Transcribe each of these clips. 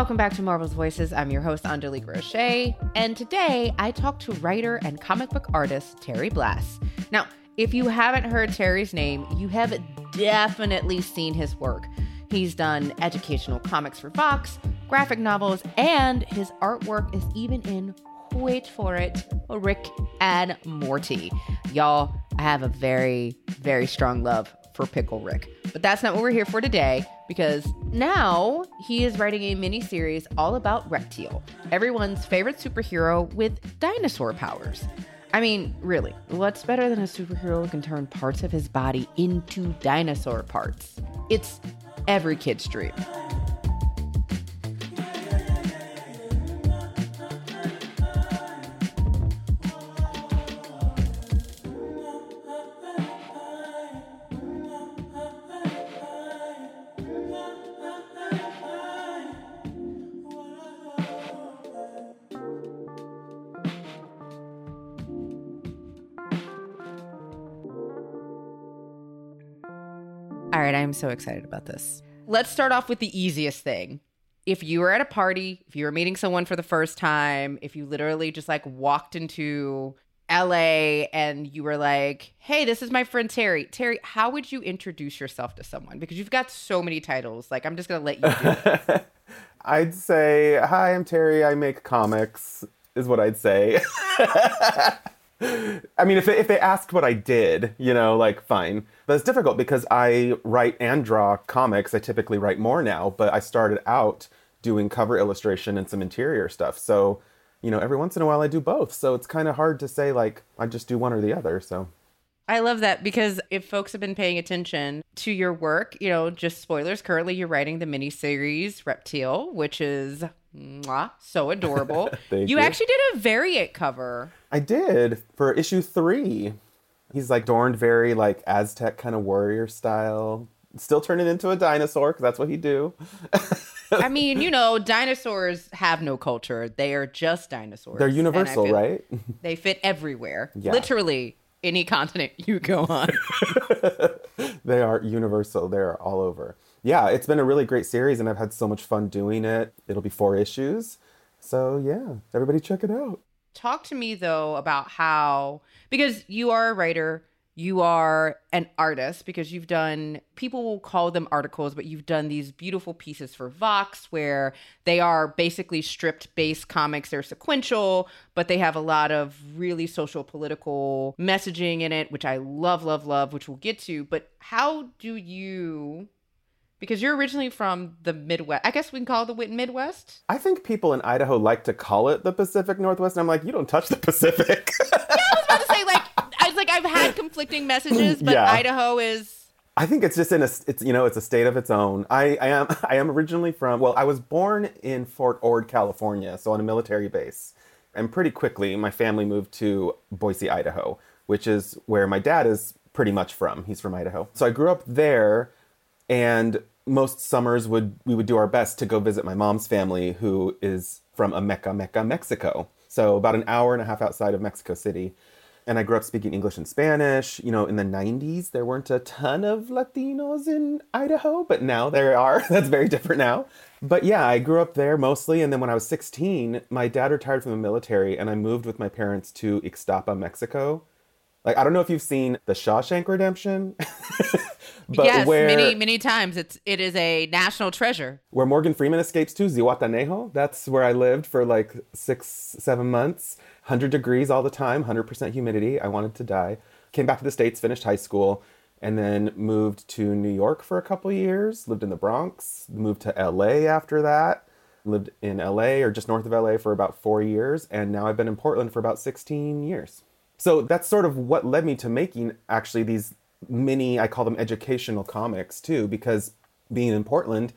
welcome back to Marvel's Voices. I'm your host, Angelique Roche, and today I talk to writer and comic book artist Terry Blas. Now, if you haven't heard Terry's name, you have definitely seen his work. He's done educational comics for Vox, graphic novels, and his artwork is even in, wait for it, Rick and Morty. Y'all, I have a very, very strong love for Pickle Rick. But that's not what we're here for today because now he is writing a mini series all about Reptil, everyone's favorite superhero with dinosaur powers. I mean, really, what's better than a superhero who can turn parts of his body into dinosaur parts? It's every kid's dream. So excited about this. Let's start off with the easiest thing. If you were at a party, if you were meeting someone for the first time, if you literally just like walked into LA and you were like, hey, this is my friend Terry. Terry, how would you introduce yourself to someone? Because you've got so many titles. Like, I'm just going to let you do it. I'd say, hi, I'm Terry. I make comics, is what I'd say. I mean, if they, if they asked what I did, you know, like, fine. But it's difficult because I write and draw comics. I typically write more now, but I started out doing cover illustration and some interior stuff. So, you know, every once in a while I do both. So it's kind of hard to say, like, I just do one or the other. So. I love that because if folks have been paying attention to your work, you know, just spoilers, currently you're writing the miniseries Reptil, which is mwah, so adorable. you, you actually did a variant cover. I did for issue three. He's like adorned very like Aztec kind of warrior style. Still turning into a dinosaur because that's what he do. I mean, you know, dinosaurs have no culture. They are just dinosaurs. They're universal, right? They fit everywhere. Yeah. Literally any continent you go on. they are universal. They're all over. Yeah, it's been a really great series and I've had so much fun doing it. It'll be four issues. So, yeah, everybody check it out. Talk to me though about how because you are a writer, you are an artist because you've done people will call them articles but you've done these beautiful pieces for vox where they are basically stripped based comics they're sequential but they have a lot of really social political messaging in it which i love love love which we'll get to but how do you because you're originally from the Midwest. I guess we can call it the Midwest. I think people in Idaho like to call it the Pacific Northwest. And I'm like, you don't touch the Pacific. yeah, I was about to say like I was like I've had conflicting messages, but yeah. Idaho is. I think it's just in a it's you know it's a state of its own. I, I am I am originally from well I was born in Fort Ord, California, so on a military base, and pretty quickly my family moved to Boise, Idaho, which is where my dad is pretty much from. He's from Idaho, so I grew up there, and most summers would we would do our best to go visit my mom's family who is from Ameca, Mexico. So about an hour and a half outside of Mexico City. And I grew up speaking English and Spanish. You know, in the 90s, there weren't a ton of Latinos in Idaho, but now there are. That's very different now. But yeah, I grew up there mostly. And then when I was 16, my dad retired from the military and I moved with my parents to Ixtapa, Mexico. Like, I don't know if you've seen The Shawshank Redemption. But yes, where, many many times it's it is a national treasure. Where Morgan Freeman escapes to Zihuatanejo. That's where I lived for like six seven months. Hundred degrees all the time, hundred percent humidity. I wanted to die. Came back to the states, finished high school, and then moved to New York for a couple years. Lived in the Bronx. Moved to L.A. after that. Lived in L.A. or just north of L.A. for about four years, and now I've been in Portland for about sixteen years. So that's sort of what led me to making actually these mini, I call them educational comics too, because being in Portland,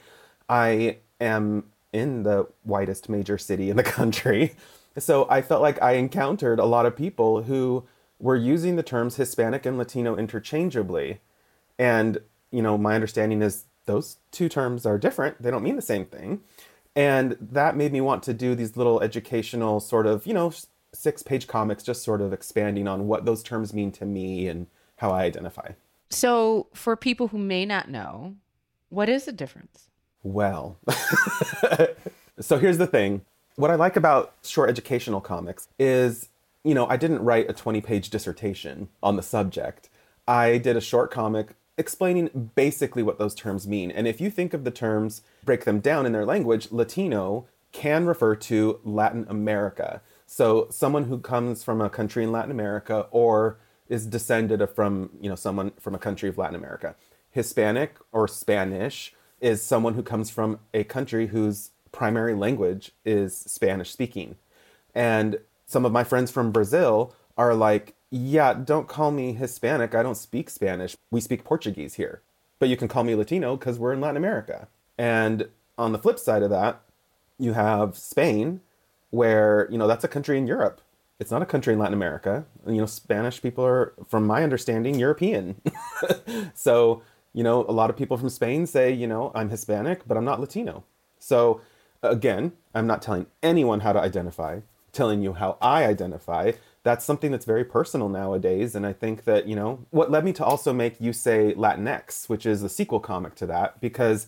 I am in the whitest major city in the country. So I felt like I encountered a lot of people who were using the terms Hispanic and Latino interchangeably. And, you know, my understanding is those two terms are different, they don't mean the same thing. And that made me want to do these little educational sort of, you know, six page comics, just sort of expanding on what those terms mean to me and how I identify. So, for people who may not know, what is the difference? Well, So here's the thing. What I like about short educational comics is, you know, I didn't write a 20 page dissertation on the subject. I did a short comic explaining basically what those terms mean. And if you think of the terms, break them down in their language, Latino can refer to Latin America. So someone who comes from a country in Latin America or is descended from, you know, someone from a country of Latin America. Hispanic or Spanish is someone who comes from a country whose primary language is Spanish speaking. And some of my friends from Brazil are like, yeah, don't call me Hispanic. I don't speak Spanish. We speak Portuguese here. But you can call me Latino because we're in Latin America. And on the flip side of that, you have Spain, where, you know, that's a country in Europe. It's not a country in Latin America. You know, Spanish people are, from my understanding, European. so, you know, a lot of people from Spain say, you know, I'm Hispanic, but I'm not Latino. So, again, I'm not telling anyone how to identify, telling you how I identify. That's something that's very personal nowadays. And I think that, you know, what led me to also make you say Latinx, which is the sequel comic to that, because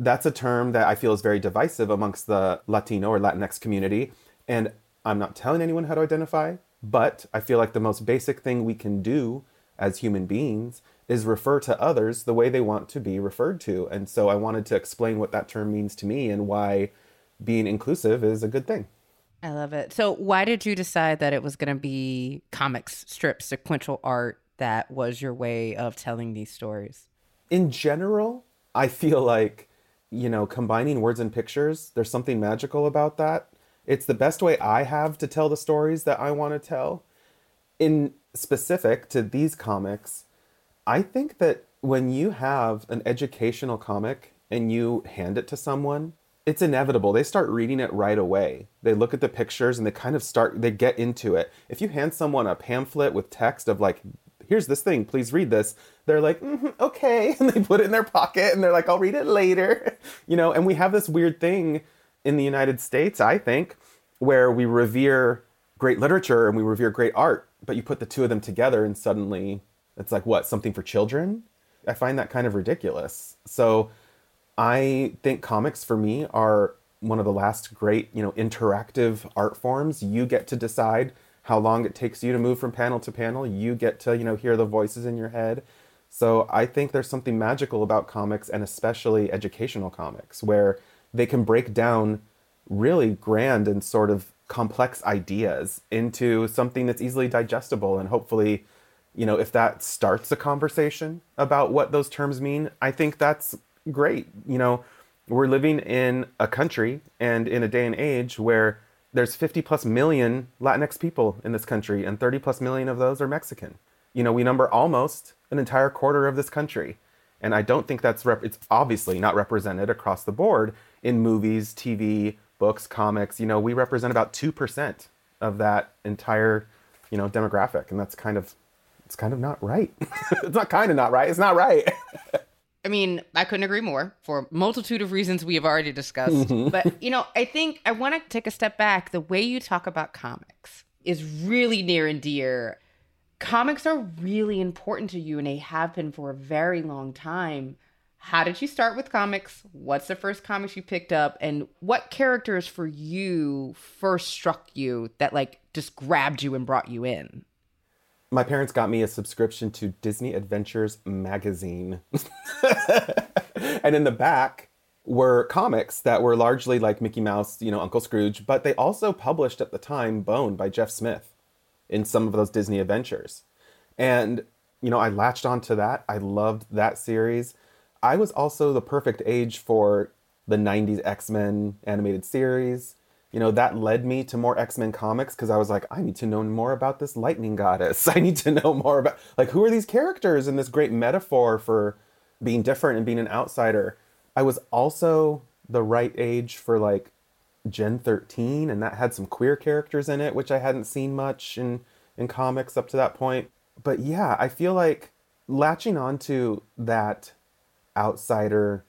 that's a term that I feel is very divisive amongst the Latino or Latinx community. And I'm not telling anyone how to identify, but I feel like the most basic thing we can do as human beings is refer to others the way they want to be referred to. And so I wanted to explain what that term means to me and why being inclusive is a good thing. I love it. So, why did you decide that it was going to be comics, strips, sequential art that was your way of telling these stories? In general, I feel like, you know, combining words and pictures, there's something magical about that. It's the best way I have to tell the stories that I want to tell. In specific to these comics, I think that when you have an educational comic and you hand it to someone, it's inevitable. They start reading it right away. They look at the pictures and they kind of start, they get into it. If you hand someone a pamphlet with text of like, here's this thing, please read this, they're like, mm-hmm, okay. And they put it in their pocket and they're like, I'll read it later. You know, and we have this weird thing in the United States, I think, where we revere great literature and we revere great art, but you put the two of them together and suddenly it's like, what, something for children? I find that kind of ridiculous. So, I think comics for me are one of the last great, you know, interactive art forms. You get to decide how long it takes you to move from panel to panel. You get to, you know, hear the voices in your head. So I think there's something magical about comics and especially educational comics where they can break down really grand and sort of complex ideas into something that's easily digestible and hopefully you know if that starts a conversation about what those terms mean i think that's great. You know, we're living in a country and in a day and age where there's 50 plus million Latinx people in this country, and 30 plus million of those are Mexican. You know, we number almost an entire quarter of this country. And I don't think that's, rep- it's obviously not represented across the board in movies, TV, books, comics. You know, we represent about 2% of that entire, you know, demographic. And that's kind of, it's kind of not right. it's not kind of not right. It's not right. I mean, I couldn't agree more for a multitude of reasons we have already discussed. Mm-hmm. But, you know, I think I want to take a step back. The way you talk about comics is really near and dear. Comics are really important to you, and they have been for a very long time. How did you start with comics? What's the first comics you picked up? And what characters for you first struck you that, like, just grabbed you and brought you in? my parents got me a subscription to Disney Adventures magazine. and in the back were comics that were largely like Mickey Mouse, you know, Uncle Scrooge, but they also published at the time Bone by Jeff Smith in some of those Disney adventures. And, you know, I latched onto that. I loved that series. I was also the perfect age for the 90s X Men animated series you know, that led me to more X Men comics because I was like, I need to know more about this lightning goddess. I need to know more about, like, who are these characters and this great metaphor for being different and being an outsider. I was also the right age for like Gen 13, and that had some queer characters in it, which I hadn't seen much in, in comics up to that point. But yeah, I feel like latching onto that outsider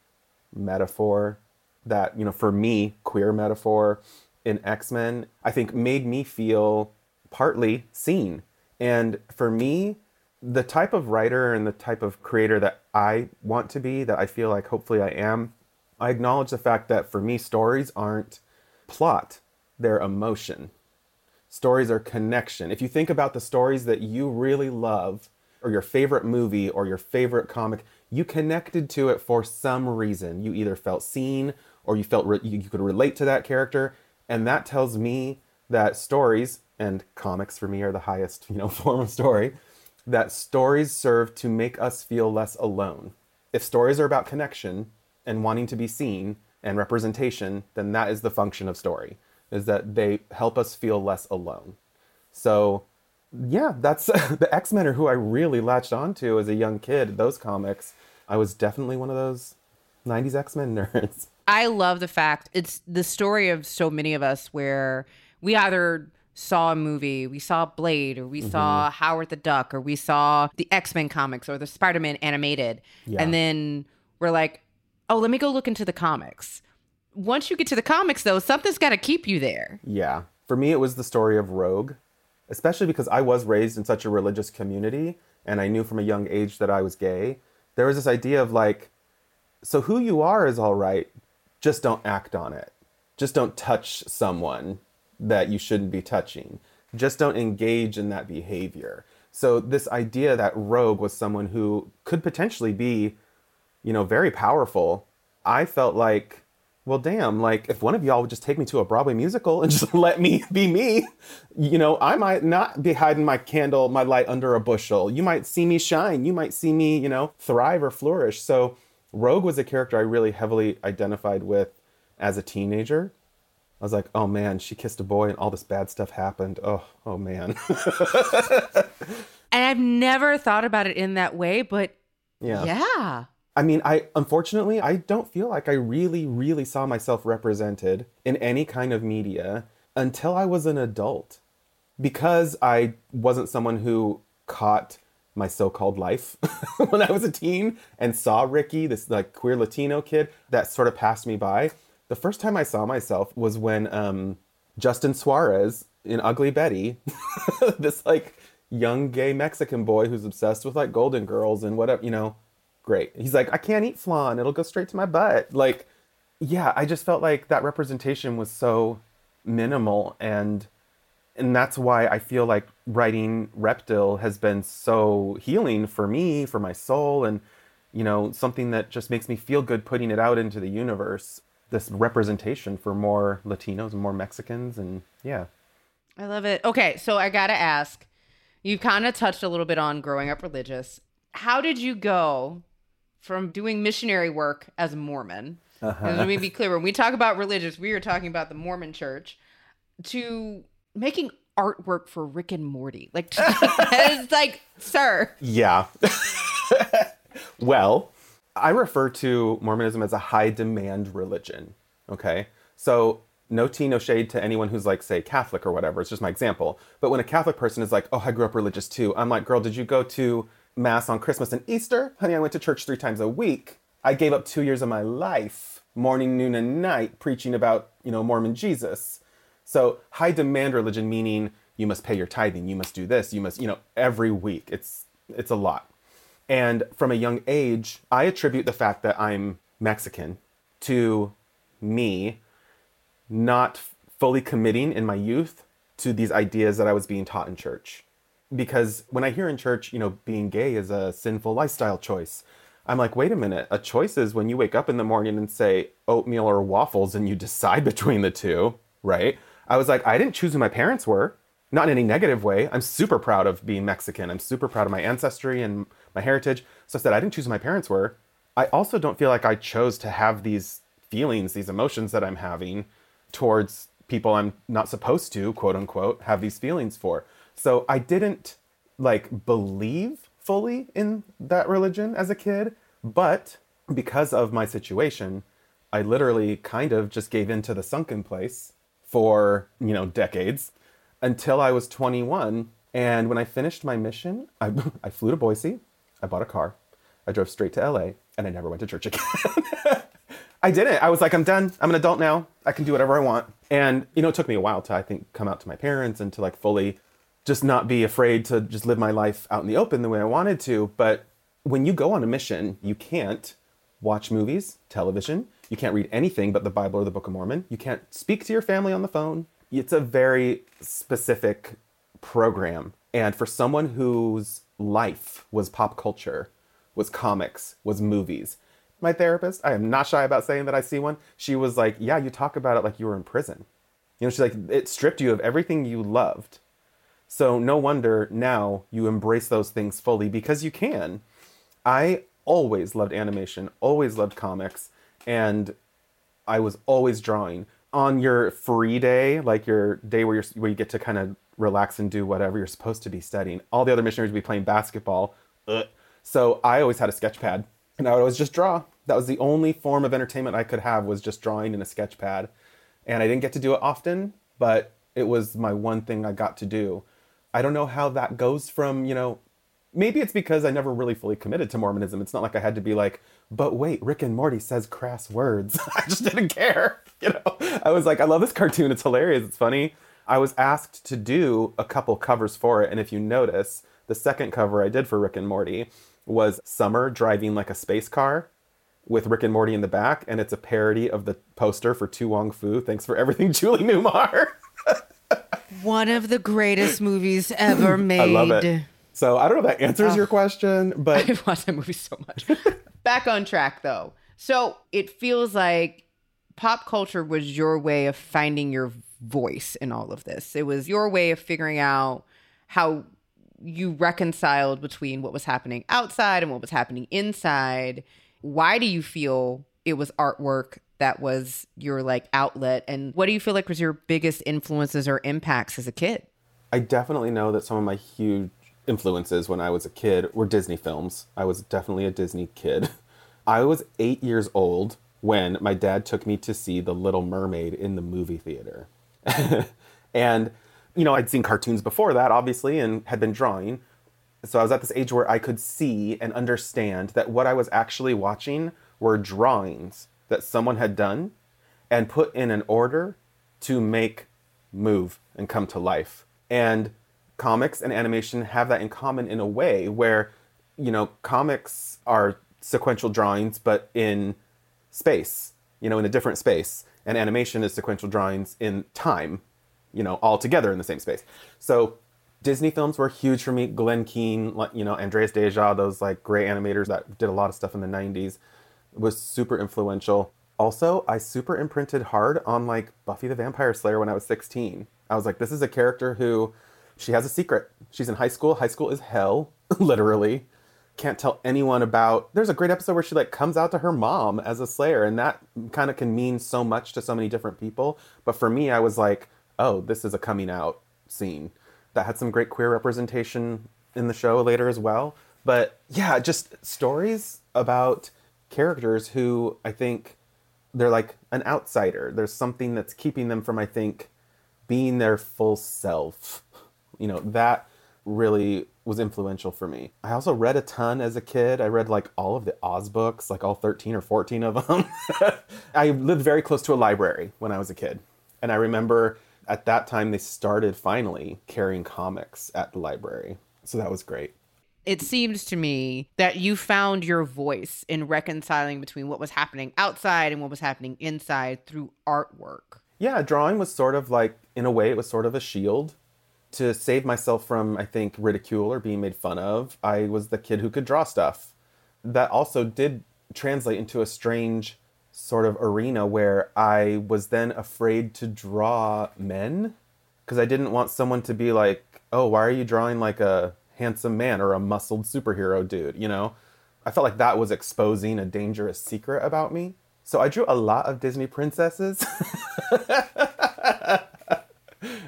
metaphor, that, you know, for me, queer metaphor, in X Men, I think made me feel partly seen. And for me, the type of writer and the type of creator that I want to be, that I feel like hopefully I am, I acknowledge the fact that for me, stories aren't plot, they're emotion. Stories are connection. If you think about the stories that you really love, or your favorite movie, or your favorite comic, you connected to it for some reason. You either felt seen or you felt re- you could relate to that character. And that tells me that stories, and comics for me are the highest, you know, form of story, that stories serve to make us feel less alone. If stories are about connection and wanting to be seen and representation, then that is the function of story, is that they help us feel less alone. So yeah, that's the X Men are who I really latched onto as a young kid. Those comics, I was definitely one of those '90s X Men nerds. I love the fact it's the story of so many of us where we either saw a movie, we saw Blade, or we mm-hmm. saw Howard the Duck, or we saw the X Men comics or the Spider Man animated, yeah. and then we're like, oh, let me go look into the comics. Once you get to the comics, though, something's got to keep you there. Yeah. For me, it was the story of Rogue especially because I was raised in such a religious community and I knew from a young age that I was gay, there was this idea of like, so who you are is all right, just don't act on it. Just don't touch someone that you shouldn't be touching. Just don't engage in that behavior. So this idea that Rogue was someone who could potentially be, you know, very powerful, I felt like well, damn, like if one of y'all would just take me to a Broadway musical and just let me be me, you know, I might not be hiding my candle, my light under a bushel. You might see me shine. You might see me, you know, thrive or flourish. So Rogue was a character I really heavily identified with as a teenager. I was like, oh man, she kissed a boy and all this bad stuff happened. Oh, oh man. and I've never thought about it in that way, but yeah. Yeah. I mean, I unfortunately I don't feel like I really really saw myself represented in any kind of media until I was an adult. Because I wasn't someone who caught my so-called life when I was a teen and saw Ricky, this like queer Latino kid, that sort of passed me by. The first time I saw myself was when um, Justin Suarez in Ugly Betty, this like young gay Mexican boy who's obsessed with like Golden Girls and whatever, you know, great. He's like, I can't eat flan. It'll go straight to my butt. Like, yeah, I just felt like that representation was so minimal and and that's why I feel like writing Reptil has been so healing for me, for my soul, and you know, something that just makes me feel good putting it out into the universe. This representation for more Latinos and more Mexicans, and yeah. I love it. Okay, so I gotta ask, you kind of touched a little bit on growing up religious. How did you go from doing missionary work as a Mormon. Uh-huh. let me be clear: when we talk about religious, we are talking about the Mormon Church. To making artwork for Rick and Morty, like it's like, sir. Yeah. well, I refer to Mormonism as a high demand religion. Okay, so no tea, no shade to anyone who's like, say, Catholic or whatever. It's just my example. But when a Catholic person is like, oh, I grew up religious too, I'm like, girl, did you go to Mass on Christmas and Easter. Honey, I went to church three times a week. I gave up two years of my life, morning, noon, and night, preaching about, you know, Mormon Jesus. So high demand religion, meaning you must pay your tithing, you must do this, you must, you know, every week. It's it's a lot. And from a young age, I attribute the fact that I'm Mexican to me not fully committing in my youth to these ideas that I was being taught in church because when I hear in church, you know, being gay is a sinful lifestyle choice, I'm like, wait a minute. A choice is when you wake up in the morning and say oatmeal or waffles and you decide between the two, right? I was like, I didn't choose who my parents were, not in any negative way. I'm super proud of being Mexican. I'm super proud of my ancestry and my heritage. So I said, I didn't choose who my parents were. I also don't feel like I chose to have these feelings, these emotions that I'm having towards people I'm not supposed to, quote unquote, have these feelings for. So I didn't like believe fully in that religion as a kid, but because of my situation, I literally kind of just gave in to the sunken place for, you know, decades until I was 21. And when I finished my mission, I, I flew to Boise, I bought a car, I drove straight to LA, and I never went to church again. I didn't. I was like, I'm done. I'm an adult now. I can do whatever I want. And, you know, it took me a while to, I think, come out to my parents and to like fully just not be afraid to just live my life out in the open the way I wanted to. But when you go on a mission, you can't watch movies, television. You can't read anything but the Bible or the Book of Mormon. You can't speak to your family on the phone. It's a very specific program. And for someone whose life was pop culture, was comics, was movies, my therapist, I am not shy about saying that I see one. She was like, Yeah, you talk about it like you were in prison. You know, she's like, It stripped you of everything you loved. So no wonder now you embrace those things fully because you can. I always loved animation, always loved comics, and I was always drawing. On your free day, like your day where, you're, where you get to kind of relax and do whatever you're supposed to be studying, all the other missionaries would be playing basketball. Ugh. So I always had a sketch pad, and I would always just draw. That was the only form of entertainment I could have was just drawing in a sketch pad. And I didn't get to do it often, but it was my one thing I got to do. I don't know how that goes from, you know, maybe it's because I never really fully committed to Mormonism. It's not like I had to be like, but wait, Rick and Morty says crass words. I just didn't care. You know, I was like, I love this cartoon. It's hilarious. It's funny. I was asked to do a couple covers for it. And if you notice, the second cover I did for Rick and Morty was Summer driving like a space car with Rick and Morty in the back. And it's a parody of the poster for To Wong Foo. Thanks for everything, Julie Newmar. One of the greatest movies ever made. I love it. So I don't know if that answers oh, your question, but I've watched that movie so much. Back on track though. So it feels like pop culture was your way of finding your voice in all of this. It was your way of figuring out how you reconciled between what was happening outside and what was happening inside. Why do you feel it was artwork that was your like outlet and what do you feel like was your biggest influences or impacts as a kid? I definitely know that some of my huge influences when I was a kid were Disney films. I was definitely a Disney kid. I was eight years old when my dad took me to see The Little Mermaid in the movie theater. and, you know, I'd seen cartoons before that, obviously, and had been drawing. So I was at this age where I could see and understand that what I was actually watching were drawings that someone had done and put in an order to make move and come to life. And comics and animation have that in common in a way where, you know, comics are sequential drawings, but in space, you know, in a different space. And animation is sequential drawings in time, you know, all together in the same space. So Disney films were huge for me. Glen Keane, you know, Andreas Deja, those like great animators that did a lot of stuff in the 90s was super influential. Also, I super imprinted hard on like Buffy the Vampire Slayer when I was 16. I was like, this is a character who she has a secret. She's in high school. High school is hell, literally. Can't tell anyone about. There's a great episode where she like comes out to her mom as a slayer, and that kind of can mean so much to so many different people. But for me, I was like, oh, this is a coming out scene that had some great queer representation in the show later as well. But yeah, just stories about characters who I think they're like an outsider. There's something that's keeping them from, I think, being their full self you know, that really was influential for me. I also read a ton as a kid. I read like all of the Oz books, like all 13 or 14 of them. I lived very close to a library when I was a kid. And I remember at that time they started finally carrying comics at the library. So that was great. It seems to me that you found your voice in reconciling between what was happening outside and what was happening inside through artwork. Yeah, drawing was sort of like, in a way, it was sort of a shield to save myself from, I think, ridicule or being made fun of, I was the kid who could draw stuff. That also did translate into a strange sort of arena where I was then afraid to draw men because I didn't want someone to be like, oh, why are you drawing like a handsome man or a muscled superhero dude? You know, I felt like that was exposing a dangerous secret about me. So I drew a lot of Disney princesses.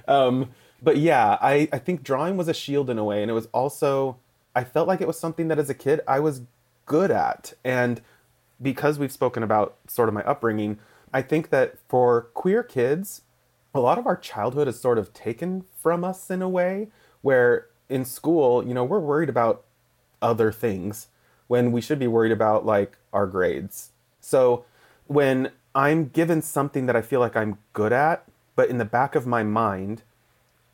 um, but yeah, I, I think drawing was a shield in a way. And it was also, I felt like it was something that as a kid I was good at. And because we've spoken about sort of my upbringing, I think that for queer kids, a lot of our childhood is sort of taken from us in a way where in school, you know, we're worried about other things when we should be worried about like our grades. So when I'm given something that I feel like I'm good at, but in the back of my mind,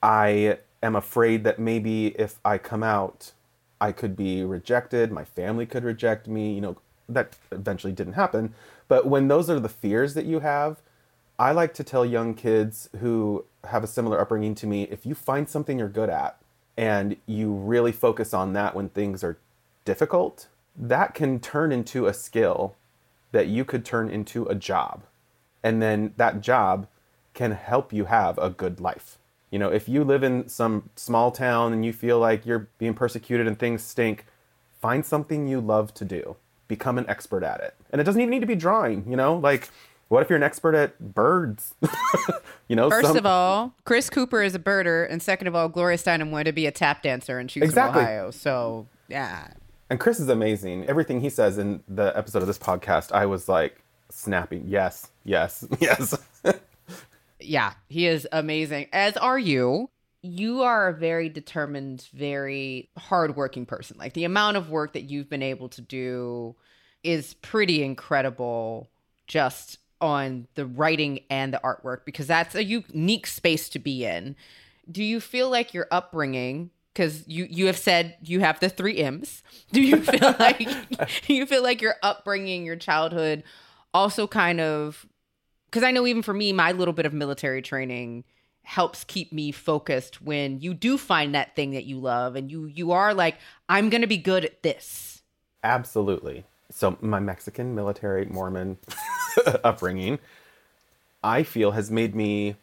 I am afraid that maybe if I come out, I could be rejected, my family could reject me, you know, that eventually didn't happen. But when those are the fears that you have, I like to tell young kids who have a similar upbringing to me if you find something you're good at and you really focus on that when things are difficult, that can turn into a skill that you could turn into a job. And then that job can help you have a good life. You know, if you live in some small town and you feel like you're being persecuted and things stink, find something you love to do. Become an expert at it. And it doesn't even need to be drawing, you know? Like what if you're an expert at birds? you know, first some... of all, Chris Cooper is a birder, and second of all, Gloria Steinem wanted to be a tap dancer, and she's exactly. from Ohio. So yeah. And Chris is amazing. Everything he says in the episode of this podcast, I was like snapping. Yes, yes, yes. yeah, he is amazing. As are you. You are a very determined, very hardworking person. Like the amount of work that you've been able to do is pretty incredible. Just on the writing and the artwork because that's a unique space to be in. Do you feel like your upbringing because you you have said you have the three M's. Do you feel like you feel like your upbringing, your childhood, also kind of because I know even for me, my little bit of military training helps keep me focused when you do find that thing that you love and you you are like I'm going to be good at this. Absolutely. So my Mexican military Mormon upbringing, I feel has made me,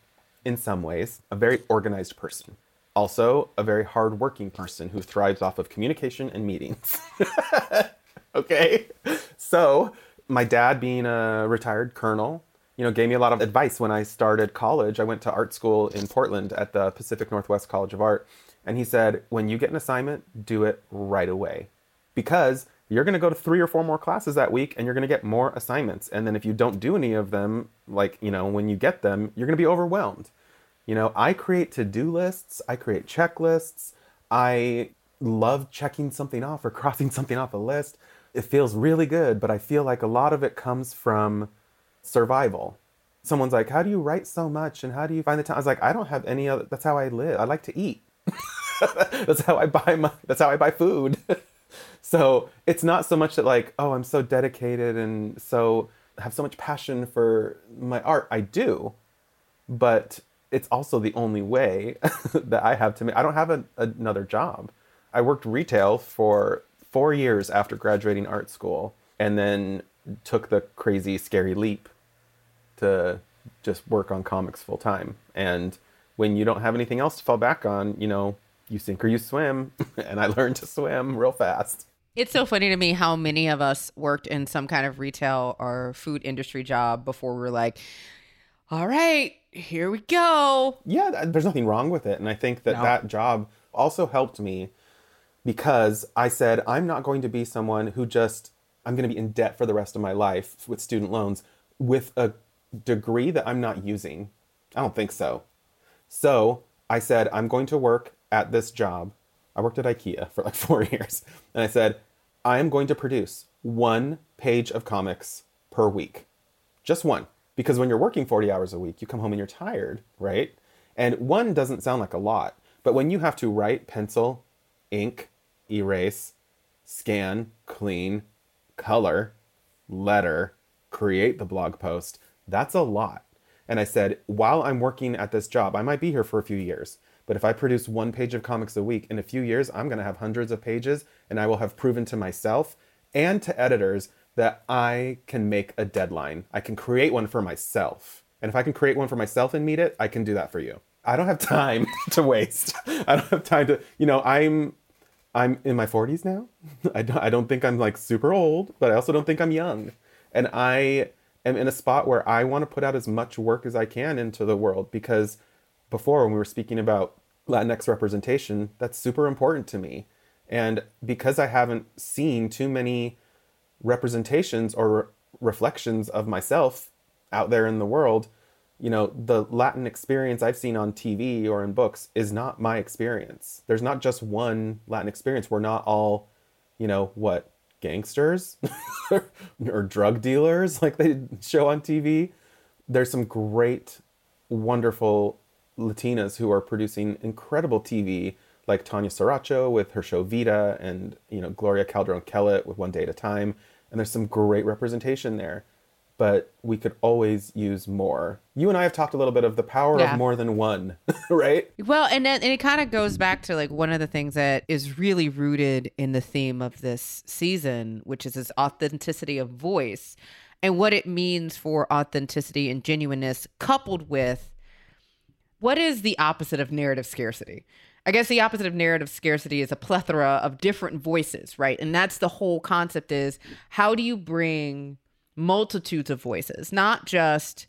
in some ways, a very organized person. Also, a very hardworking person who thrives off of communication and meetings. okay? So, my dad, being a retired colonel, you know, gave me a lot of advice when I started college. I went to art school in Portland at the Pacific Northwest College of Art. And he said, when you get an assignment, do it right away. Because you're going to go to three or four more classes that week and you're going to get more assignments. And then if you don't do any of them, like, you know, when you get them, you're going to be overwhelmed. You know, I create to do lists, I create checklists, I love checking something off or crossing something off a list. It feels really good, but I feel like a lot of it comes from survival. Someone's like, How do you write so much? And how do you find the time? I was like, I don't have any other, that's how I live. I like to eat. that's how I buy my, that's how I buy food. so it's not so much that like oh i'm so dedicated and so have so much passion for my art. I do but it's also the only way that i have to make i don't have a, another job. I worked retail for four years after graduating art school and then took the crazy scary leap to just work on comics full time and when you don't have anything else to fall back on you know you sink or you swim. And i learned to swim real fast it's so funny to me how many of us worked in some kind of retail or food industry job before we were like, all right, here we go. Yeah, there's nothing wrong with it. And I think that no. that job also helped me because I said, I'm not going to be someone who just, I'm going to be in debt for the rest of my life with student loans with a degree that I'm not using. I don't think so. So I said, I'm going to work at this job I worked at IKEA for like four years. And I said, I am going to produce one page of comics per week. Just one. Because when you're working 40 hours a week, you come home and you're tired, right? And one doesn't sound like a lot. But when you have to write, pencil, ink, erase, scan, clean, color, letter, create the blog post, that's a lot. And I said, while I'm working at this job, I might be here for a few years. But if I produce one page of comics a week, in a few years, I'm going to have hundreds of pages, and I will have proven to myself and to editors that I can make a deadline. I can create one for myself. And if I can create one for myself and meet it, I can do that for you. I don't have time to waste. I don't have time to, you know, I'm I'm in my 40s now. I don't I don't think I'm like super old, but I also don't think I'm young. And I am in a spot where I want to put out as much work as I can into the world because before when we were speaking about Latinx representation, that's super important to me. And because I haven't seen too many representations or re- reflections of myself out there in the world, you know, the Latin experience I've seen on TV or in books is not my experience. There's not just one Latin experience. We're not all, you know, what, gangsters or drug dealers like they show on TV. There's some great, wonderful Latinas who are producing incredible TV, like Tanya Saracho with her show Vida, and you know Gloria Calderon Kellett with One Day at a Time, and there's some great representation there but we could always use more. You and I have talked a little bit of the power Yeah. of more than one, right? Well, and then and it kind of goes back to like one of the things that is really rooted in the theme of this season, which is this authenticity of voice and what it means for authenticity and genuineness, coupled with what is the opposite of narrative scarcity? I guess the opposite of narrative scarcity is a plethora of different voices, right? And that's the whole concept is how do you bring multitudes of voices, not just,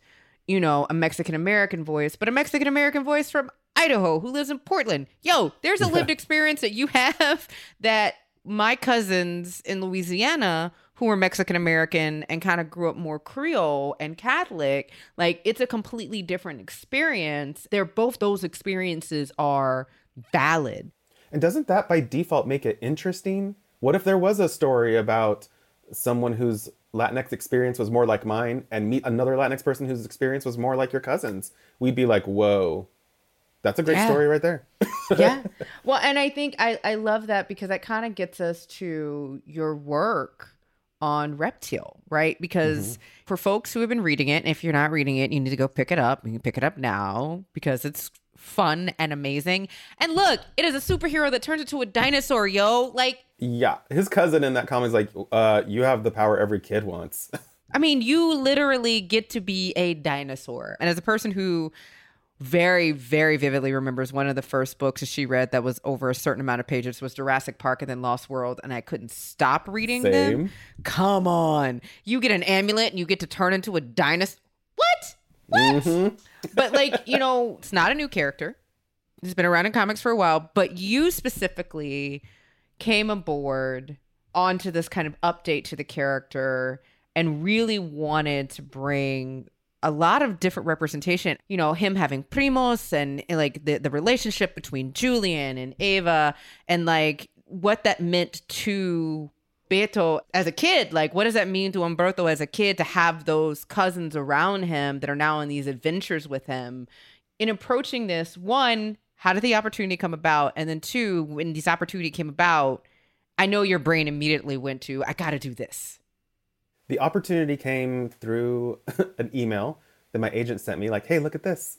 you know, a Mexican American voice, but a Mexican American voice from Idaho who lives in Portland. Yo, there's a lived experience that you have that my cousins in Louisiana who were Mexican American and kind of grew up more Creole and Catholic, like it's a completely different experience. They're both those experiences are valid. And doesn't that by default make it interesting? What if there was a story about someone whose Latinx experience was more like mine and meet another Latinx person whose experience was more like your cousin's? We'd be like, whoa, that's a great Yeah. story right there. yeah. Well, and I think I, I love that because that kind of gets us to your work on Reptil, right? Because for folks who have been reading it, and if you're not reading it, you need to go pick it up. You can pick it up now because it's fun and amazing. And look, it is a superhero that turns into a dinosaur, yo. Like, yeah. His cousin in that comic is like, uh, you have the power every kid wants. I mean, you literally get to be a dinosaur. And as a person who very, very vividly remembers one of the first books she read that was over a certain amount of pages was Jurassic Park and then Lost World, and I couldn't stop reading them. Come on. You get an amulet and you get to turn into a dinosaur. What? What? Mm-hmm. but like, you know, it's not a new character. He's been around in comics for a while, but you specifically came aboard onto this kind of update to the character and really wanted to bring a lot of different representation. You know, him having primos and, and, like the, the relationship between Julian and Ava and like what that meant to Beto as a kid. Like, what does that mean to Humberto as a kid to have those cousins around him that are now on these adventures with him? In approaching this, one, how did the opportunity come about? And then two, when this opportunity came about, I know your brain immediately went to, I got to do this. The opportunity came through an email that my agent sent me, like, hey, look at this.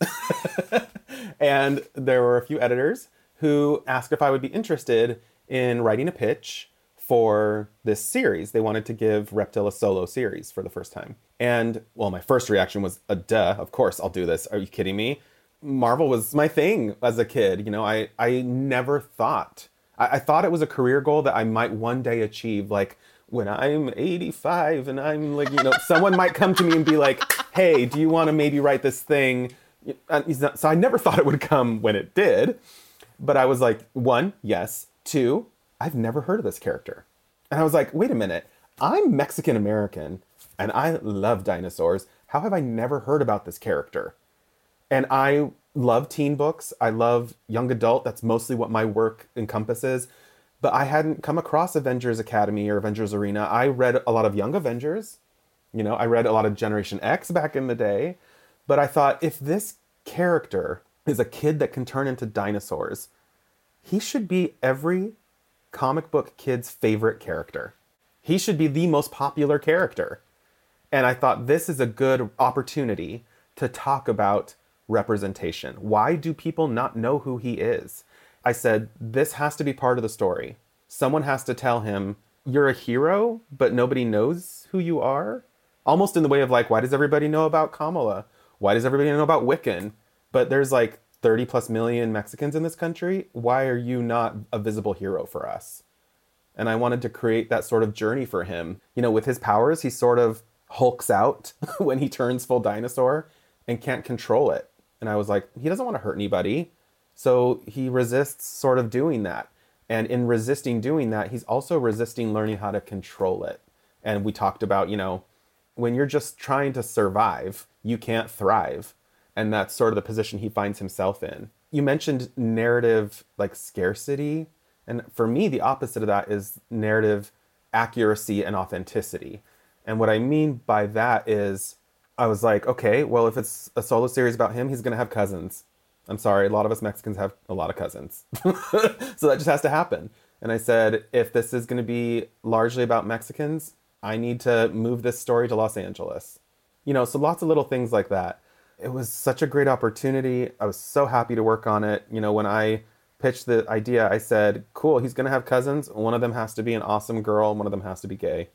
and there were a few editors who asked if I would be interested in writing a pitch for this series. They wanted to give Reptil a solo series for the first time. And well, my first reaction was, a duh, of course I'll do this. Are you kidding me? Marvel was my thing as a kid. You know, I, I never thought, I, I thought it was a career goal that I might one day achieve. Like, when I'm 85 and I'm like, you know, someone might come to me and be like, hey, do you want to maybe write this thing? Uh, not, so I never thought it would come when it did. But I was like, one, yes. Two, I've never heard of this character. And I was like, wait a minute, I'm Mexican American and I love dinosaurs. How have I never heard about this character? And I love teen books. I love young adult. That's mostly what my work encompasses but I hadn't come across Avengers Academy or Avengers Arena. I read a lot of Young Avengers. You know, I read a lot of Generation X back in the day. But I thought if this character is a kid that can turn into dinosaurs, he should be every comic book kid's favorite character. He should be the most popular character. And I thought this is a good opportunity to talk about representation. Why do people not know who he is? I said, this has to be part of the story. Someone has to tell him, you're a hero, but nobody knows who you are. Almost in the way of like, why does everybody know about Kamala? Why does everybody know about Wiccan? But there's like 30 plus million Mexicans in this country. Why are you not a visible hero for us? And I wanted to create that sort of journey for him. You know, with his powers, he sort of hulks out when he turns full dinosaur and can't control it. And I was like, he doesn't want to hurt anybody. So he resists sort of doing that. And in resisting doing that, he's also resisting learning how to control it. And we talked about, you know, when you're just trying to survive, you can't thrive. And that's sort of the position he finds himself in. You mentioned narrative like scarcity. And for me, the opposite of that is narrative accuracy and authenticity. And what I mean by that is, I was like, okay, well, if it's a solo series about him, he's going to have cousins. I'm sorry, a lot of us Mexicans have a lot of cousins. so that just has to happen. And I said, if this is going to be largely about Mexicans, I need to move this story to Los Angeles. You know, so lots of little things like that. It was such a great opportunity. I was so happy to work on it. You know, when I pitched the idea, I said, cool, he's going to have cousins. One of them has to be an awesome girl, one of them has to be gay.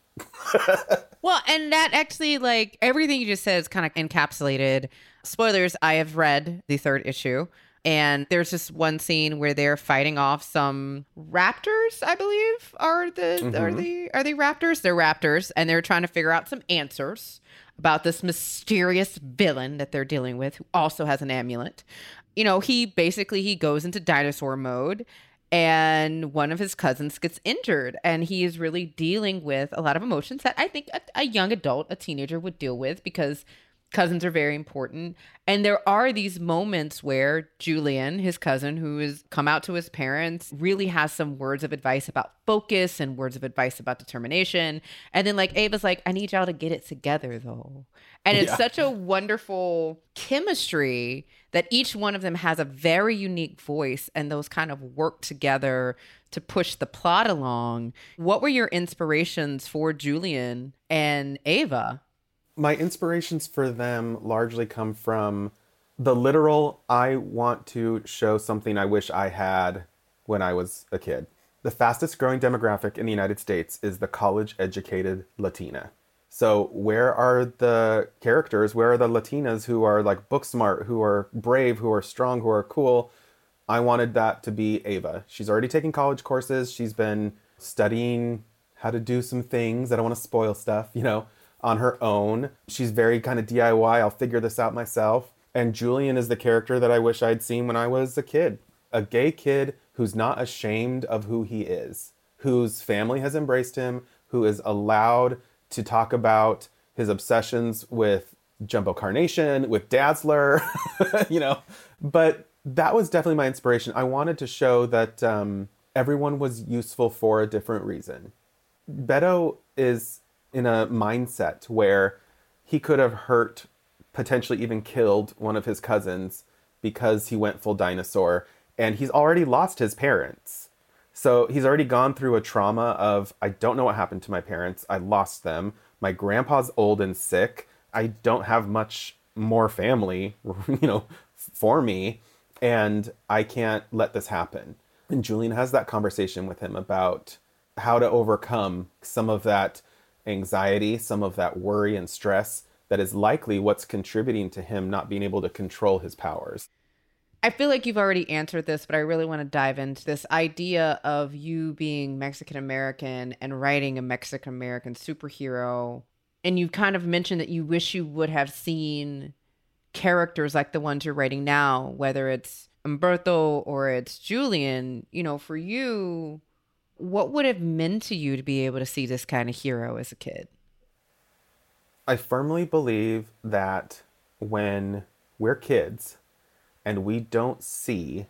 well, and that actually, like, everything you just said is kind of encapsulated. Spoilers, I have read the third issue. And there's just one scene where they're fighting off some raptors, I believe, are the mm-hmm. are the are they raptors? They're raptors, and they're trying to figure out some answers about this mysterious villain that they're dealing with who also has an amulet you know, he basically he goes into dinosaur mode and one of his cousins gets injured and he is really dealing with a lot of emotions that I think a, a young adult, a teenager would deal with because cousins are very important. And there are these moments where Julian his cousin who has come out to his parents really has some words of advice about focus and words of advice about determination. And then like Ava's like I need y'all to get it together though. And it's yeah. such a wonderful chemistry that each one of them has a very unique voice and those kind of work together to push the plot along. What were your inspirations for Julian and Ava my inspirations for them largely come from the literal I want to show something I wish I had when I was a kid. The fastest growing demographic in the United States is the college educated Latina. So, where are the characters? Where are the Latinas who are like book smart, who are brave, who are strong, who are cool? I wanted that to be Ava. She's already taken college courses. She's been studying how to do some things. I don't want to spoil stuff, you know on her own. She's very kind of DIY, I'll figure this out myself. And Julian is the character that I wish I'd seen when I was a kid a gay kid who's not ashamed of who he is, whose family has embraced him, who is allowed to talk about his obsessions with Jumbo Carnation, with Dazzler, you know. But that was definitely my inspiration. I wanted to show that um, everyone was useful for a different reason. Beto is in a mindset where he could have hurt, potentially even killed one of his cousins because he went full dinosaur. And he's already lost his parents. So he's already gone through a trauma of I don't know what happened to my parents. I lost them. My grandpa's old and sick. I don't have much more family, you know, for me. And I can't let this happen. And Julian has that conversation with him about how to overcome some of that anxiety, some of that worry and stress that is likely what's contributing to him not being able to control his powers. I feel like you've already answered this, but I really want to dive into this idea of you being Mexican American and writing a Mexican American superhero. And you kind of mentioned that you wish you would have seen characters like the ones you're writing now, whether it's Humberto or it's Julian. You know, for you, what would have meant to you to be able to see this kind of hero as a kid? I firmly believe that when we're kids and we don't see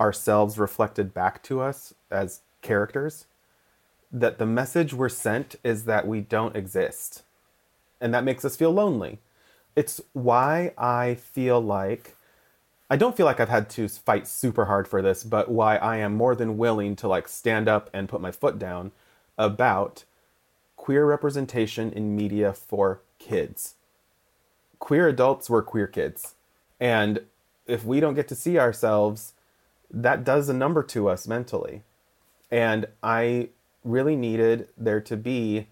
ourselves reflected back to us as characters, that the message we're sent is that we don't exist. And that makes us feel lonely. It's why I feel like I don't feel like I've had to fight super hard for this, but why I am more than willing to like stand up and put my foot down about queer representation in media for kids. Queer adults were queer kids. And if we don't get to see ourselves, that does a number to us mentally. And I really needed there to be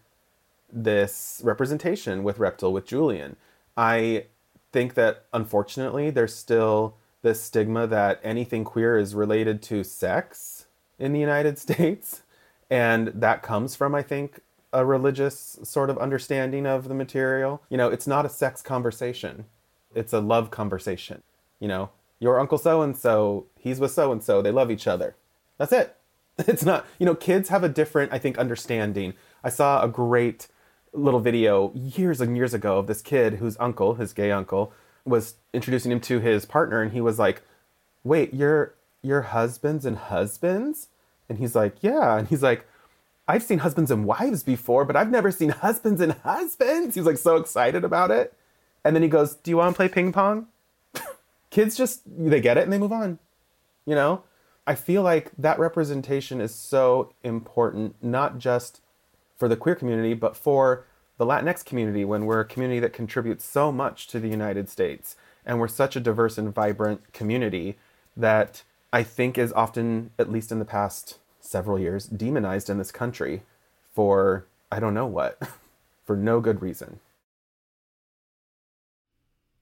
this representation with Reptil, with Julian. I think that unfortunately there's still this stigma that anything queer is related to sex in the United States. And that comes from, I think, a religious sort of understanding of the material. You know, it's not a sex conversation, it's a love conversation. You know, your uncle so and so, he's with so and so, they love each other. That's it. It's not, you know, kids have a different, I think, understanding. I saw a great little video years and years ago of this kid whose uncle, his gay uncle, was introducing him to his partner and he was like, "Wait, you're you're husbands and husbands?" And he's like, "Yeah." And he's like, "I've seen husbands and wives before, but I've never seen husbands and husbands." He was like so excited about it. And then he goes, "Do you want to play ping pong?" Kids just they get it and they move on. You know? I feel like that representation is so important not just for the queer community, but for the Latinx community when we're a community that contributes so much to the United States and we're such a diverse and vibrant community that I think is often, at least in the past several years, demonized in this country for I don't know what, for no good reason.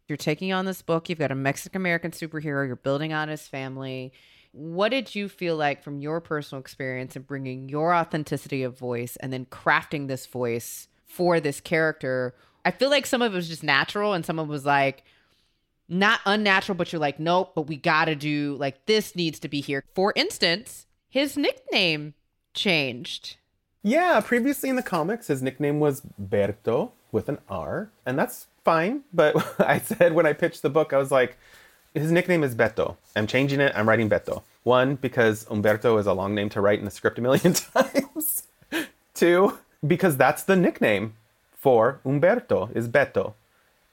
You're taking on this book. You've got a Mexican American superhero. You're building on his family. What did you feel like from your personal experience in bringing your authenticity of voice and then crafting this voice for this character? I feel like some of it was just natural and some of it was like not unnatural, but you're like, nope, but we got to do like this needs to be here. For instance, his nickname changed. Yeah, previously in the comics, his nickname was Berto with an R, and that's fine. But I said when I pitched the book, I was like, his nickname is Beto. I'm changing it. I'm writing Beto. One, because Humberto is a long name to write in the script a million times. Two, because that's the nickname for Humberto is Beto.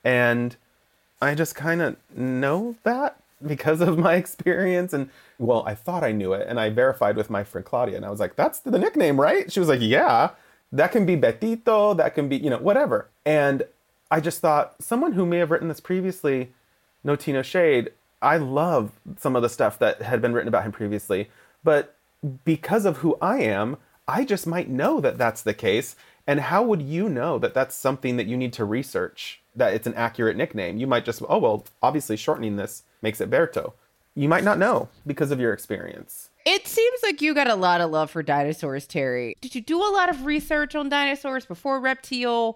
And I just kind of know that because of my experience. And well, I thought I knew it. And I verified with my friend Claudia. And I was like, that's the nickname, right? She was like, yeah, that can be Betito. That can be, you know, whatever. And I just thought someone who may have written this previously, Notino Shade, I love some of the stuff that had been written about him previously. But because of who I am, I just might know that that's the case. And how would you know that that's something that you need to research, that it's an accurate nickname? You might just, oh, well, obviously shortening this makes it Berto. You might not know because of your experience. It seems like you got a lot of love for dinosaurs, Terry. Did you do a lot of research on dinosaurs before Reptil,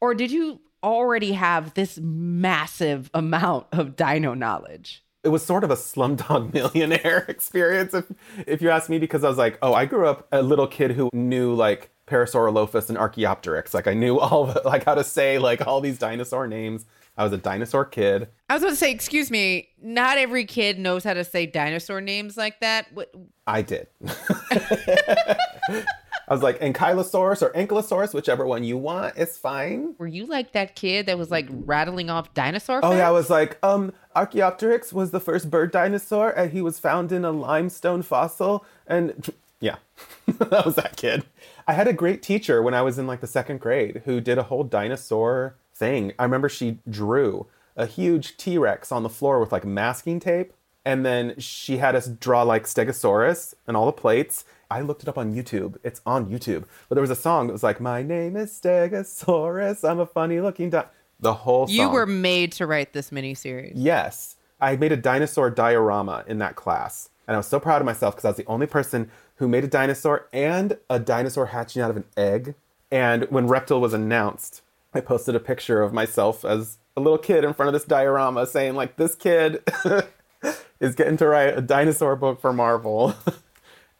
or did you already have this massive amount of dino knowledge? It was sort of a slumdog millionaire experience, if, if you ask me, because I was like, oh, I grew up a little kid who knew like Parasaurolophus and Archaeopteryx. Like I knew all it, like how to say like all these dinosaur names. I was a dinosaur kid. I was about to say, excuse me, not every kid knows how to say dinosaur names like that. What? I did. I was like Ankylosaurus or Ankylosaurus, whichever one you want, it's fine. Were you like that kid that was like rattling off dinosaur? Oh yeah, I was like, um, Archaeopteryx was the first bird dinosaur, and he was found in a limestone fossil, and yeah, that was that kid. I had a great teacher when I was in like the second grade who did a whole dinosaur thing. I remember she drew a huge T Rex on the floor with like masking tape. And then she had us draw like Stegosaurus and all the plates. I looked it up on YouTube. It's on YouTube. But there was a song that was like, My name is Stegosaurus. I'm a funny looking di-. The whole song. You were made to write this miniseries. Yes. I made a dinosaur diorama in that class. And I was so proud of myself because I was the only person who made a dinosaur and a dinosaur hatching out of an egg. And when Reptil was announced, I posted a picture of myself as a little kid in front of this diorama saying, like, this kid is getting to write a dinosaur book for Marvel.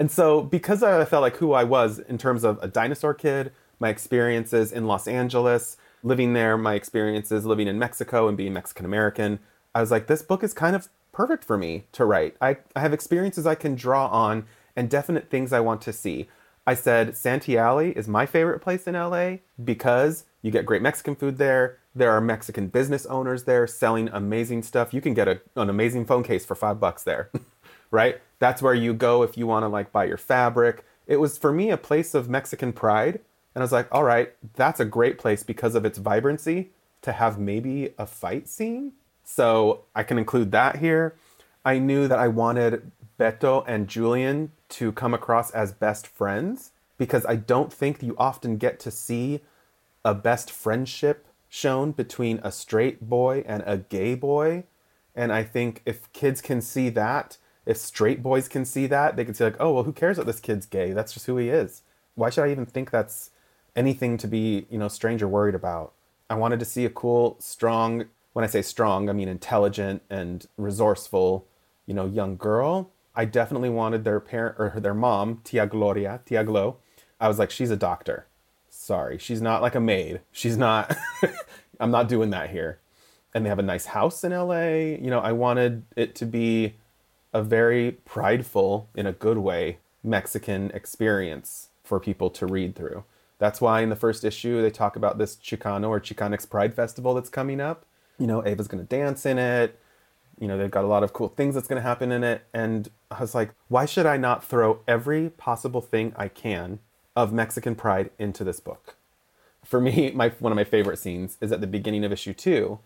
and so, because I felt like who I was in terms of a dinosaur kid, my experiences in Los Angeles, living there, my experiences living in Mexico and being Mexican American, I was like, this book is kind of perfect for me to write. I, I have experiences I can draw on and definite things I want to see. I said Santee Alley is my favorite place in LA because you get great Mexican food there. There are Mexican business owners there selling amazing stuff. You can get a, an amazing phone case for five bucks there, right? That's where you go if you want to like buy your fabric. It was for me a place of Mexican pride. And I was like, all right, that's a great place because of its vibrancy to have maybe a fight scene. So I can include that here. I knew that I wanted Beto and Julian to come across as best friends because I don't think you often get to see a best friendship shown between a straight boy and a gay boy. And I think if kids can see that, if straight boys can see that, they can see like, oh well, who cares that this kid's gay? That's just who he is. Why should I even think that's anything to be, you know, strange or worried about? I wanted to see a cool, strong, when I say strong, I mean intelligent and resourceful, you know, young girl. I definitely wanted their parent or their mom, Tia Gloria, Tia Glo. I was like, she's a doctor. Sorry, she's not like a maid. She's not. I'm not doing that here. And they have a nice house in LA. You know, I wanted it to be a very prideful, in a good way, Mexican experience for people to read through. That's why in the first issue they talk about this Chicano or Chicanx Pride Festival that's coming up. You know, Ava's to dance in it. You know, they've got a lot of cool things that's to happen in it. And I was like, why should I not throw every possible thing I can of Mexican pride into this book? for me, my one of my favorite scenes is at the beginning of issue two,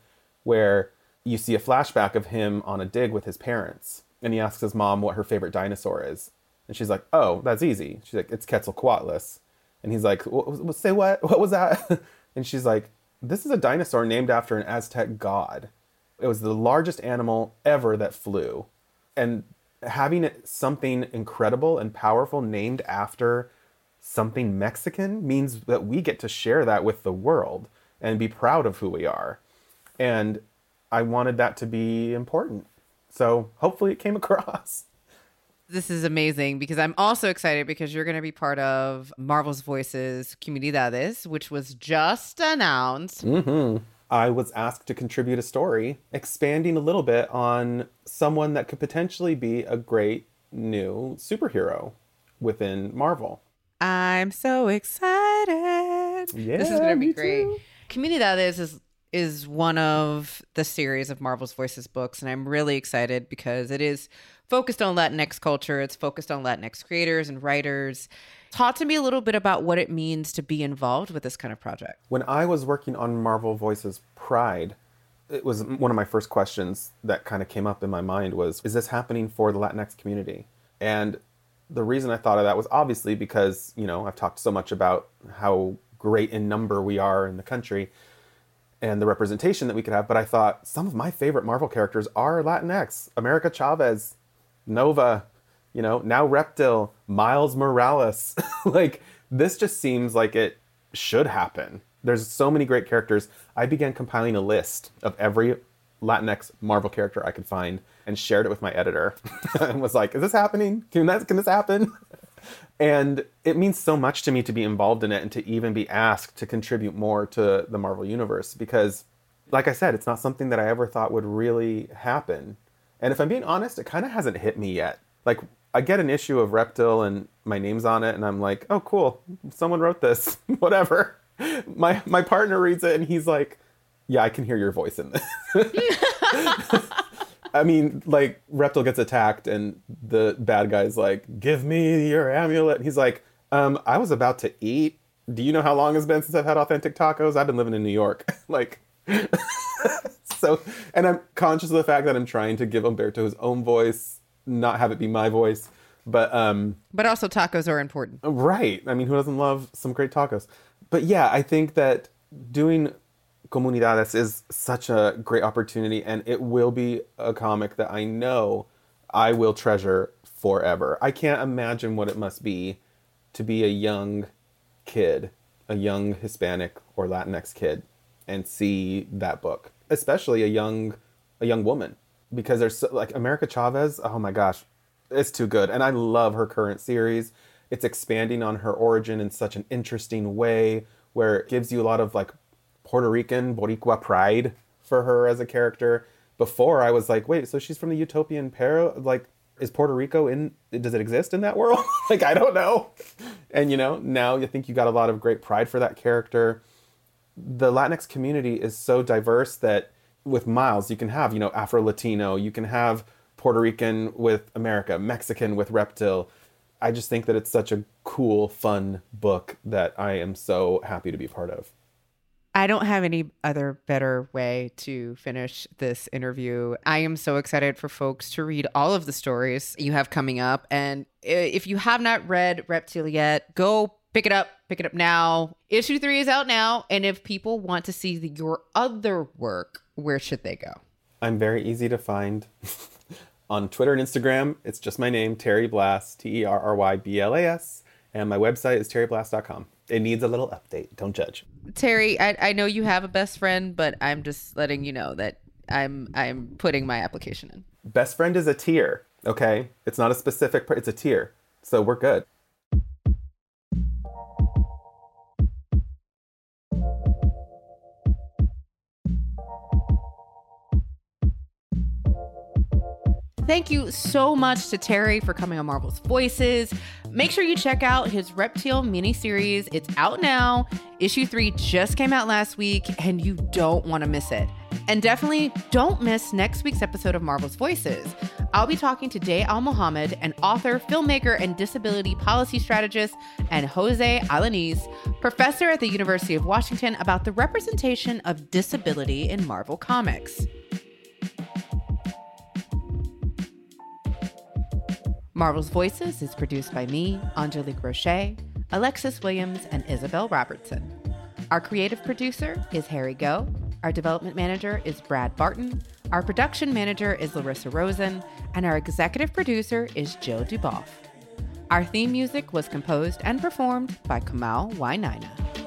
where you see a flashback of him on a dig with his parents, and he asks his mom what her favorite dinosaur is, and she's like, "Oh, that's easy." She's like, "It's Quetzalcoatlus," and he's like, "Say what? What was that?" and she's like, "This is a dinosaur named after an Aztec god. It was the largest animal ever that flew, and having something incredible and powerful named after." something Mexican means that we get to share that with the world and be proud of who we are. And I wanted that to be important. So hopefully it came across. This is amazing because I'm also excited because you're going to be part of Marvel's Voices Comunidades, which was just announced. Mm-hmm. I was asked to contribute a story expanding a little bit on someone that could potentially be a great new superhero within Marvel. I'm so excited. Yeah, this is going to be great. too. Comunidades is is one of the series of Marvel's Voices books, and I'm really excited because it is focused on Latinx culture. It's focused on Latinx creators and writers. Talk to me a little bit about what it means to be involved with this kind of project. When I was working on Marvel Voices Pride, it was one of my first questions that kind of came up in my mind was, is this happening for the Latinx community? And the reason I thought of that was obviously because, you know, I've talked so much about how great in number we are in the country and the representation that we could have, but I thought some of my favorite Marvel characters are Latinx. America Chavez, Nova, you know, now Reptil, Miles Morales. like this just seems like it should happen. There's so many great characters. I began compiling a list of every Latinx Marvel character I could find and shared it with my editor and was like, "Is this happening? Can that can this happen?" and it means so much to me to be involved in it and to even be asked to contribute more to the Marvel universe because like I said, it's not something that I ever thought would really happen. And if I'm being honest, it kind of hasn't hit me yet. Like I get an issue of Reptil and my name's on it and I'm like, "Oh, cool. Someone wrote this. Whatever." My my partner reads it and he's like, "Yeah, I can hear your voice in this." I mean, like Reptil gets attacked, and the bad guy's like, "Give me your amulet." He's like, "Um, I was about to eat. Do you know how long it's been since I've had authentic tacos? I've been living in New York." like, so, and I'm conscious of the fact that I'm trying to give Humberto his own voice, not have it be my voice. But um, But also tacos are important. Right. I mean, who doesn't love some great tacos? But yeah, I think that doing Comunidades is such a great opportunity, and it will be a comic that I know I will treasure forever. I can't imagine what it must be to be a young kid, a young Hispanic or Latinx kid, and see that book, especially a young, a young woman, because there's so, like America Chavez. Oh my gosh, it's too good, and I love her current series. It's expanding on her origin in such an interesting way, where it gives you a lot of like Puerto Rican Boricua pride for her as a character. Before I was like, wait, so she's from the utopian Pero? Like, is Puerto Rico in? Does it exist in that world? like, I don't know. And you know, now I think you got a lot of great pride for that character. The Latinx community is so diverse that with Miles, you can have you know Afro Latino, you can have Puerto Rican with America, Mexican with Reptil. I just think that it's such a cool, fun book that I am so happy to be part of. I don't have any other better way to finish this interview. I am so excited for folks to read all of the stories you have coming up. And if you have not read Reptil yet, go pick it up. Pick it up now. Issue three is out now. And if people want to see the, your other work, where should they go? I'm very easy to find on Twitter and Instagram. It's just my name, Terry Blas, T E R R Y B L A S. And my website is terryblas.com. It needs a little update. Don't judge. Terry, I, I know you have a best friend, but I'm just letting you know that I'm I'm putting my application in. Best friend is a tier, okay? It's not a specific, it's a tier. So we're good. Thank you so much to Terry for coming on Marvel's Voices. Make sure you check out his Reptil miniseries. It's out now. Issue three just came out last week, and you don't want to miss it. And definitely don't miss next week's episode of Marvel's Voices. I'll be talking to Day Al Mohammed, an author, filmmaker, and disability policy strategist, and Jose Alaniz, professor at the University of Washington, about the representation of disability in Marvel Comics. Marvel's Voices is produced by me, Angelique Roche, Alexis Williams, and Isabel Robertson. Our creative producer is Harry Go. Our development manager is Brad Barton. Our production manager is Larissa Rosen. And our executive producer is Jill Duboff. Our theme music was composed and performed by Kamal Wainaina.